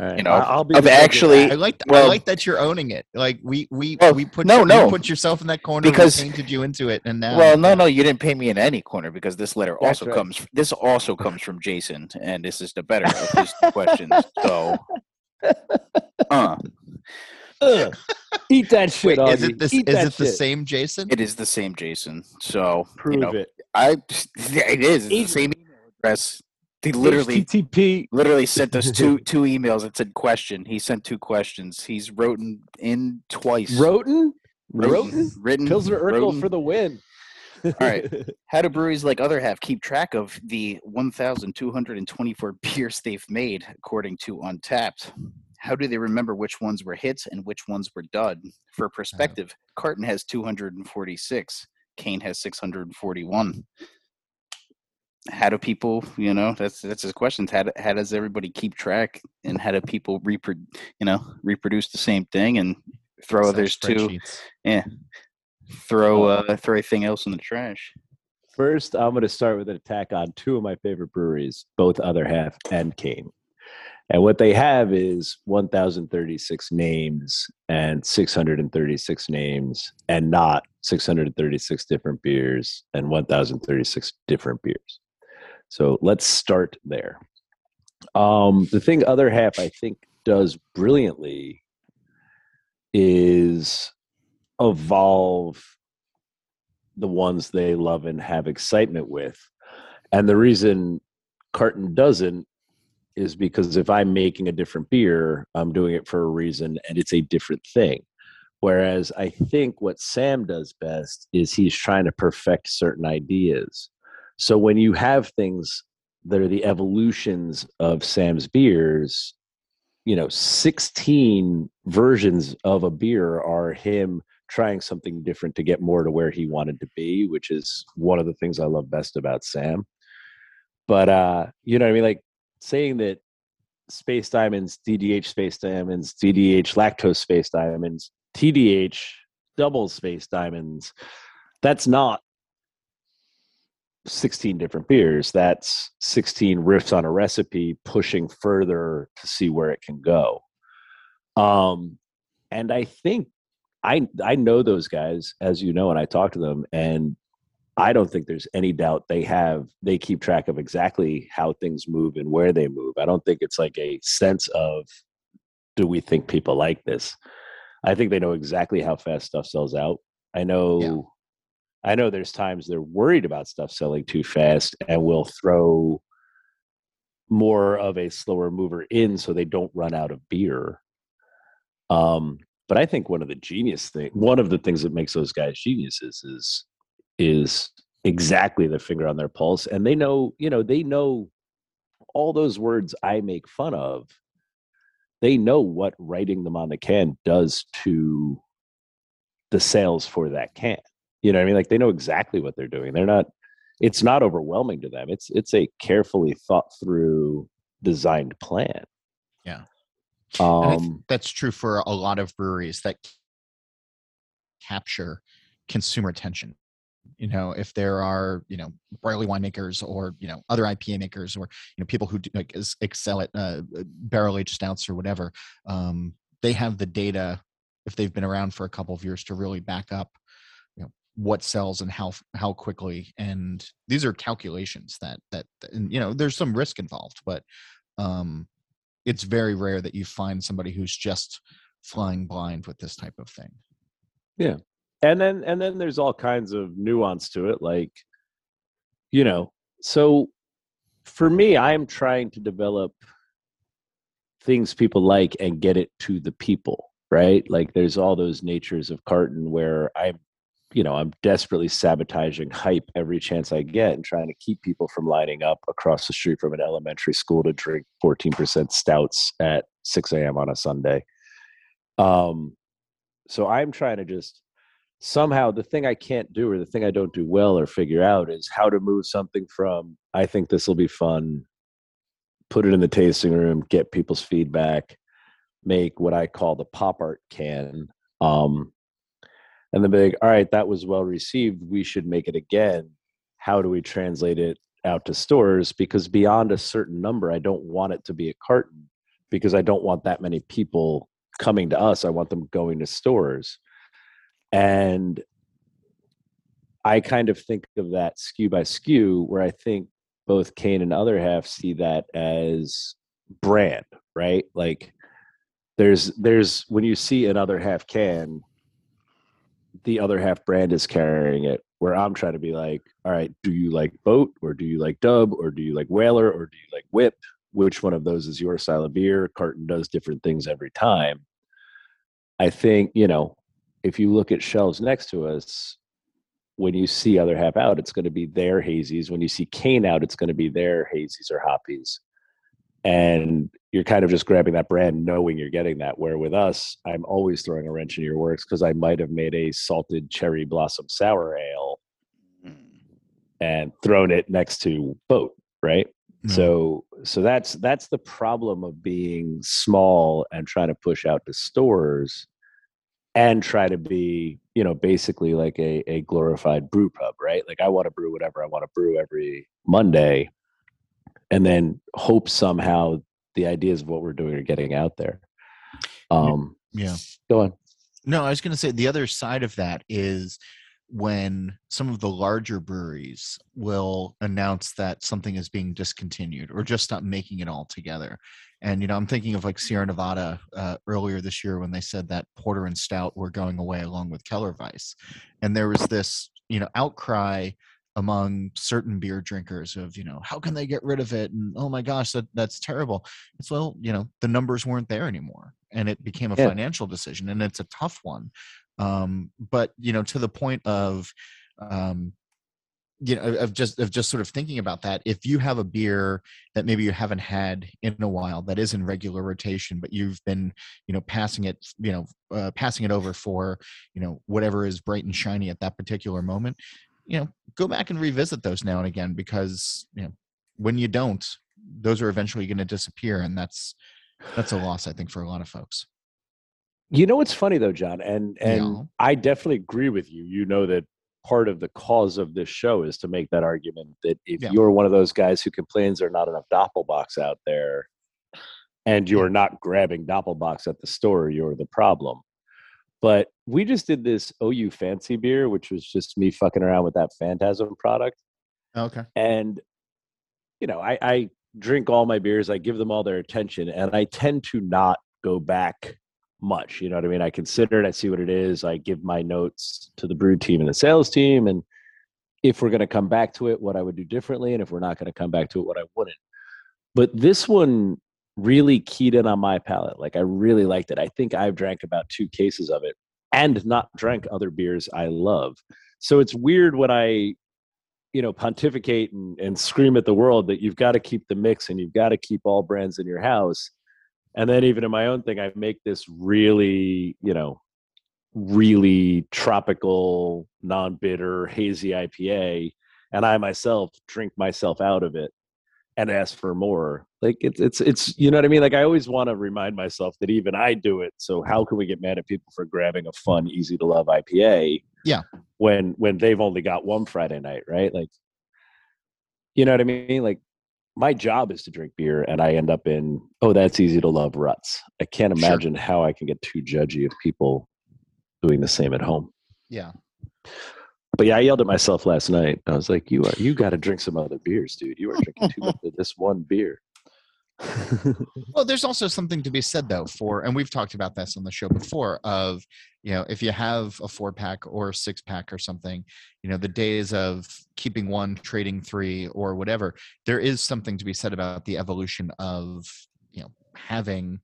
C: right.
D: You know,
C: I- I'll be
D: I've
C: the judge of
D: actually-
A: I like I like that you're owning it. Like we we
D: Well,
A: we put
D: no,
A: you
D: no.
A: put yourself in that corner
D: Because-
A: we painted you into it and now
D: Well, no, no, you didn't paint me in any corner because this letter
C: That's
D: also
C: right.
D: comes. This also comes from Jason, and this is the better of his questions. So, [LAUGHS] uh,
C: Ugh. Eat that shit,
A: Wait, is it this
C: Eat
A: is
C: that
A: it the
C: shit.
A: same Jason?
D: it is the same Jason. So,
C: Prove
D: you know,
C: it.
D: I yeah, [LAUGHS] it is. It's the same email address. He literally
C: HTTP.
D: literally sent us [LAUGHS] two two emails that said question. He sent two questions. He's written in twice.
C: Roten? Roten?
D: written,
C: Pilsner Urquell
D: wrote
C: for the win. All
D: right. [LAUGHS] How do breweries like other have keep track of the 1,224 beers they've made, according to Untappd? How do they remember which ones were hits and which ones were dud? For uh-huh. perspective, Carton has 246, Kane has 641. How do people, you know, that's that's his questions How, do, how does everybody keep track, and how do people repro- you know, reproduce the same thing and throw
A: Excel
D: others to, yeah, throw uh, throw everything else in the trash?
C: First, I'm going to start with an attack on two of my favorite breweries, both Other Half and Kane. And what they have is 1,036 names and 636 names, and not 636 different beers and 1,036 different beers. So let's start there. Um, the thing Other Half, I think, does brilliantly is evolve the ones they love and have excitement with. And the reason Carton doesn't is because if I'm making a different beer, I'm doing it for a reason and it's a different thing. Whereas I think what Sam does best is he's trying to perfect certain ideas. So when you have things that are the evolutions of Sam's beers, you know, 16 versions of a beer are him trying something different to get more to where he wanted to be, which is one of the things I love best about Sam. But uh, you know what I mean? Like saying that space diamonds, DDH space diamonds, DDH lactose space diamonds, TDH double space diamonds, that's not 16 different beers. That's 16 riffs on a recipe, pushing further to see where it can go. Um, and I think I I know those guys, as you know, and I talk to them, and I don't think there's any doubt they have they keep track of exactly how things move and where they move. I don't think it's like a sense of do we think people like this? I think they know exactly how fast stuff sells out. I know
A: Yeah.
C: I know there's times they're worried about stuff selling too fast and will throw more of a slower mover in so they don't run out of beer. Um, but I think one of the genius thing, one of the things that makes those guys geniuses is is exactly the finger on their pulse, and they know, you know, they know all those words I make fun of. They know what writing them on the can does to the sales for that can. You know what I mean? Like they know exactly what they're doing. They're not. It's not overwhelming to them. It's it's a carefully thought through, designed plan.
A: Yeah. And I think
C: Um.
A: that's true for a lot of breweries that capture consumer attention. You know, if there are you know barley winemakers or you know other IPA makers or you know people who do, like is- excel at uh, barrel aged stouts or whatever, um, they have the data if they've been around for a couple of years to really back up what sells and how how quickly and these are calculations that that and you know there's some risk involved but um it's very rare that you find somebody who's just flying blind with this type of thing. Yeah.
C: And then and then there's all kinds of nuance to it like you know so for me i'm trying to develop things people like and get it to the people right like there's all those natures of carton where i'm you know i'm desperately sabotaging hype every chance i get and trying to keep people from lining up across the street from an elementary school to drink 14% stouts at 6 a.m on a sunday. Um so i'm trying to just somehow the thing I can't do or the thing I don't do well or figure out is how to move something from I think this will be fun, put it in the tasting room, get people's feedback, make what I call the pop art can, um, and then be like, all right, that was well received. We should make it again. How do we translate it out to stores? Because beyond a certain number, I don't want it to be a carton because I don't want that many people coming to us. I want them going to stores and I kind of think of that SKU by SKU, where I think both Kane and other half see that as brand, right? Like there's there's when you see another half can, the other half brand is carrying it. Where I'm trying to be like, all right, do you like boat or do you like dub or do you like whaler or do you like whip? Which one of those is your style of beer? Carton does different things every time. I think, you know, if you look at shelves next to us, when you see other half out, it's going to be their hazies. When you see Kane out, it's going to be their hazies or hoppies. And you're kind of just grabbing that brand, knowing you're getting that. Where with us, I'm always throwing a wrench in your works because I might have made a salted cherry blossom sour ale
D: Mm.
C: and thrown it next to boat, right?
A: Mm.
C: So so that's that's the problem of being small and trying to push out to stores and try to be, you know, basically like a, a glorified brew pub, right? Like I want to brew whatever I want to brew every Monday and then hope somehow the ideas of what we're doing are getting out there. Um
A: Yeah.
C: go on.
A: No, I was going to say the other side of that is when some of the larger breweries will announce that something is being discontinued or just stop making it altogether. And you know, I'm thinking of like Sierra Nevada uh, earlier this year when they said that porter and stout were going away along with Kellerweis, and there was this you know outcry among certain beer drinkers of you know how can they get rid of it and oh my gosh that that's terrible. It's well you know the numbers weren't there anymore, and it became a
C: Yeah.
A: financial decision, and it's a tough one um but you know to the point of um you know of just of just sort of thinking about that if you have a beer that maybe you haven't had in a while that is in regular rotation but you've been you know passing it you know uh, passing it over for you know whatever is bright and shiny at that particular moment you know go back and revisit those now and again because you know when you don't those are eventually going to disappear and that's that's a loss i think for a lot of folks
C: You know what's funny though, John, and and
A: Yeah.
C: I definitely agree with you. You know that part of the cause of this show is to make that argument that if
A: Yeah.
C: you're one of those guys who complains there are not enough doppelbocks out there and you're not grabbing doppelbocks at the store you're the problem but we just did this ou fancy beer which was just me fucking around with that phantasm product oh,
A: Okay.
C: and you know I, I drink all my beers i give them all their attention and i tend to not go back much you know what i mean i consider it i see what it is i give my notes to the brew team and the sales team and if we're going to come back to it what i would do differently and if we're not going to come back to it what i wouldn't but this one really keyed in on my palate like i really liked it. I think i've drank about two cases of it and not drank other beers i love. So it's weird when i you know pontificate and, and scream at the world that you've got to keep the mix and you've got to keep all brands in your house. And then even in my own thing i make this really you know really tropical non-bitter hazy ipa and i myself drink myself out of it and ask for more like it's it's it's you know what i mean like i always want to remind myself that even i do it so how can we get mad at people for grabbing a fun easy to love ipa
A: Yeah.
C: when when they've only got one friday night right like you know what i mean like my job is to drink beer and i end up in oh that's easy to love ruts i can't
A: Sure.
C: imagine how i can get too judgy of people doing the same at home
A: Yeah.
C: But yeah i yelled at myself last night. I was like you are you got to drink some other beers dude. You are drinking too much of this one beer. [LAUGHS]
A: Well, there's also something to be said though for, and we've talked about this on the show before. Of you know, if you have a four pack or a six pack or something, you know, the days of keeping one, trading three, or whatever, there is something to be said about the evolution of you know having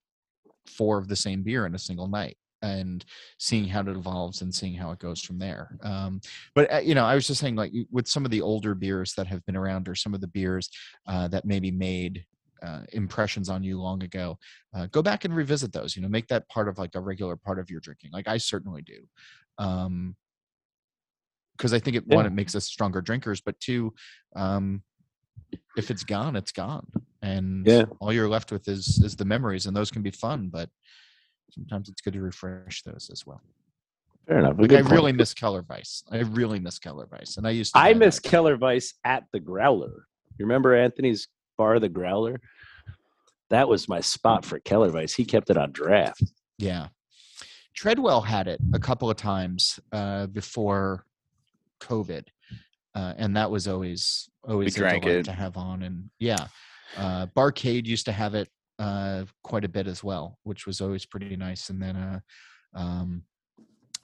A: four of the same beer in a single night and seeing how it evolves and seeing how it goes from there. Um, but uh, you know, I was just saying, like with some of the older beers that have been around, or some of the beers uh, that maybe made uh, impressions on you long ago uh, go back and revisit those you know make that part of like a regular part of your drinking like i certainly do um because i think it one it makes us stronger drinkers but two um if it's gone it's gone and
C: Yeah.
A: all you're left with is is the memories and those can be fun but sometimes it's good to refresh those as well
C: fair enough
A: like i
C: point.
A: really miss Kellerweis i really miss Kellerweis and i used to
C: I miss
A: that.
C: Kellerweis at the Growler. You remember Anthony's bar, the Growler? That was my spot for Kellerweis. He kept it on draft.
A: Yeah. Treadwell had it a couple of times uh, before COVID, uh, and that was always always a
D: drank
A: delight
D: it.
A: to have on. And yeah, uh, Barcade used to have it uh, quite a bit as well, which was always pretty nice. And then uh, um,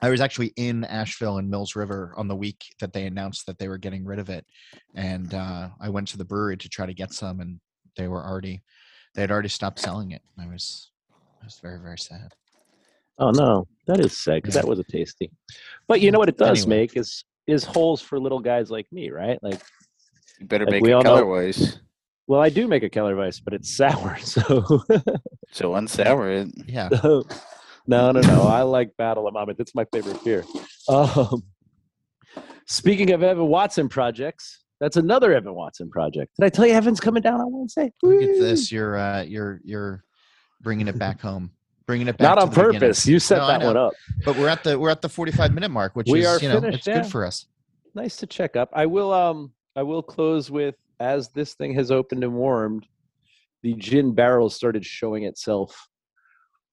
A: I was actually in Asheville and Mills River on the week that they announced that they were getting rid of it, and uh, I went to the brewery to try to get some, and they were already they had already stopped selling it. I was I was very very sad.
C: Oh no, that is sad because
A: Yeah.
C: that was a tasty. But you know what it does
A: Anyway.
C: make is is holes for little guys like me, right? Like,
D: You better
C: Like,
D: make
C: we
D: it
C: all know-
D: colorwise.
C: Well, I do make a Kellerweis, but it's [LAUGHS] sour, so
D: So unsour it.
A: Yeah. [LAUGHS]
C: no, no, no. I like Battle of Mammoth. It's my favorite beer. Um, speaking of Evan Watson projects, that's another Evan Watson project. Did I tell you Evan's coming down on Wednesday?
A: Look at this. You're uh, you're you're bringing it back home. Bringing it back
C: Not on
A: the beginning.
C: purpose. You set
A: No,
C: that one up.
A: But we're at the we're at the 45 minute mark, which
C: We
A: is
C: are
A: you know
C: finished,
A: it's
C: yeah.
A: good for us.
C: Nice to check up. I will um I will close with as this thing has opened and warmed, the gin barrel started showing itself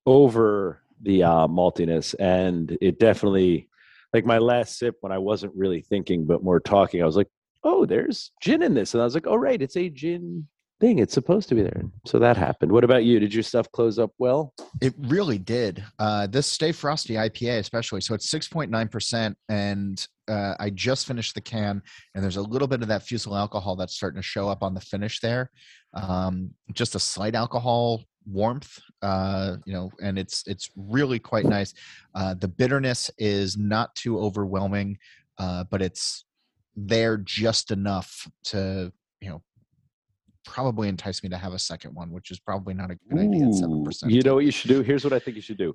C: over the uh, maltiness, and it definitely like my last sip when I wasn't really thinking but more talking. I was like, oh, there's gin in this, and I was like, oh right, it's a gin thing. It's supposed to be there. So that happened. What about you? Did your stuff close up well?
A: It really did. Uh, this Stay Frosty IPA, especially. So it's 6.9%. And uh, I just finished the can, and there's a little bit of that fusel alcohol that's starting to show up on the finish there. Um, just a slight alcohol warmth, uh, you know, and it's it's really quite nice. Uh, the bitterness is not too overwhelming, uh, but it's there just enough to, you know, probably entice me to have a second one, which is probably not a good idea at 7%.
C: You know what you should do? Here's what I think you should do.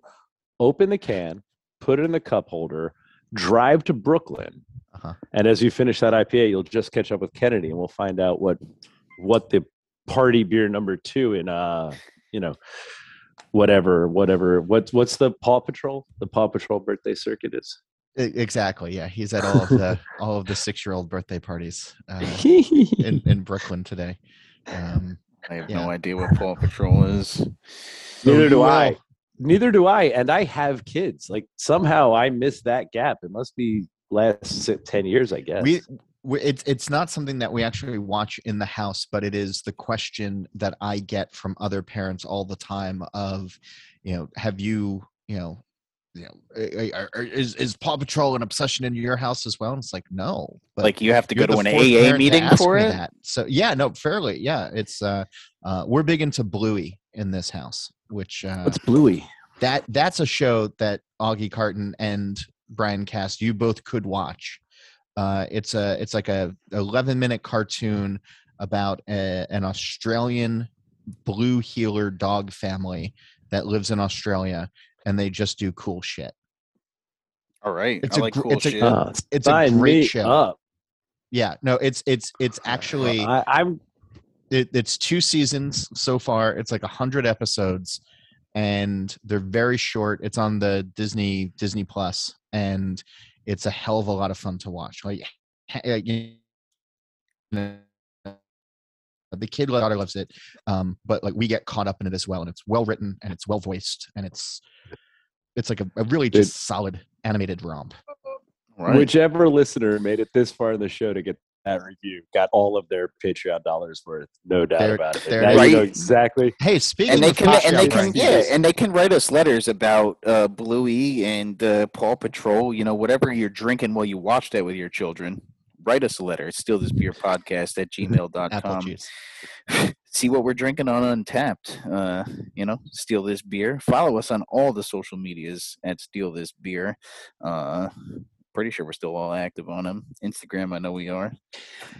C: Open the can, put it in the cup holder, drive to Brooklyn,
A: Uh-huh.
C: and as you finish that IPA, you'll just catch up with Kennedy, and we'll find out what what the party beer number two in uh you know whatever whatever what's what's the Paw Patrol the Paw Patrol birthday circuit is
A: Exactly. Yeah, he's at all of the all of the six year old birthday parties uh, [LAUGHS] in in Brooklyn today. Um,
D: I have
A: Yeah.
D: no idea what Paw Patrol is. [LAUGHS]
A: so
C: Neither do
A: will-
C: I. Neither do I. And I have kids. Like somehow I missed that gap. It must be last 10 years, I guess.
A: We, we it's it's not something that we actually watch in the house, but it is the question that I get from other parents all the time of, you know, have you, you know, you know, eh, eh, are- is is Paw Patrol an obsession in your house as well? And it's like no, but
D: like you have to go to an AA meeting for it.
A: That. So yeah, no, fairly, yeah. It's uh, uh, we're big into Bluey in this house, which uh,
C: What's Bluey?
A: that that's a show that Augie Carton and Brian Cass you both could watch. Uh, it's a it's like a 11 minute cartoon about a, an Australian blue heeler dog family that lives in Australia, and they just do cool shit.
D: All right,
A: It's
D: I
A: a
D: like
A: gr-
D: cool
A: it's a-
C: Uh,
A: It's a great show.
C: up.
A: Yeah, no, it's it's it's actually
C: I, I'm
A: it, it's two seasons so far. It's like a hundred episodes, and they're very short. It's on the Disney Disney Plus, and it's a hell of a lot of fun to watch. Like, you know, the kid daughter loves it, um, but like we get caught up in it as well, and it's well written and it's well voiced, and it's it's like a, a really
C: Dude.
A: just solid animated romp.
D: Right.
C: whichever listener made it this far in the show to get that review got all of their Patreon dollars worth. No doubt
A: There-
C: about it.
A: there
C: now
D: it
C: you know exactly.
A: Hey, speaking
D: and they
A: of
D: can and they can
A: rankings-
D: yeah and they can write us letters about uh bluey and uh paw patrol you know whatever you're drinking while you watch that with your children write us a letter it's still this beer podcast at
A: apple
D: gmail.com [LAUGHS] see what we're drinking on Untappd uh you know steal this beer. Follow us on all the social medias at steal this beer. Uh pretty sure we're still all active on them instagram i know we are.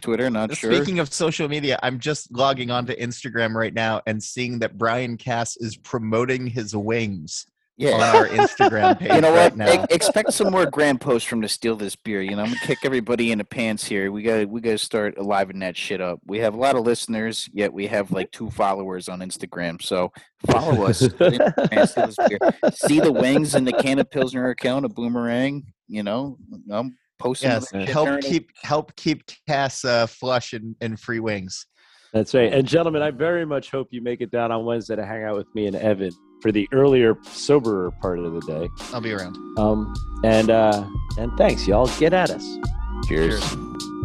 D: Twitter not sure.
A: Speaking of social media, I'm just logging onto Instagram right now and seeing that Brian Cass is promoting his wings
D: yeah
A: on our Instagram page [LAUGHS]
D: you know
A: right
D: what?
A: now.
D: E- expect some more grand posts from to steal this beer. You know, I'm gonna kick everybody in the pants here. We got to we got to start alivening that shit up. We have a lot of listeners, yet we have like two followers on Instagram. So follow us. [LAUGHS] and steal this beer. See the wings in the can of Pilsner account, a boomerang. You know, I'm posting.
A: Yes, help keep help keep Cass uh, flush and, and free wings.
C: That's right. And gentlemen, I very much hope you make it down on Wednesday to hang out with me and Evan for the earlier soberer part of the day.
A: I'll be around.
C: Um, and uh, and thanks, y'all. Get at us.
D: Cheers.
A: Cheers.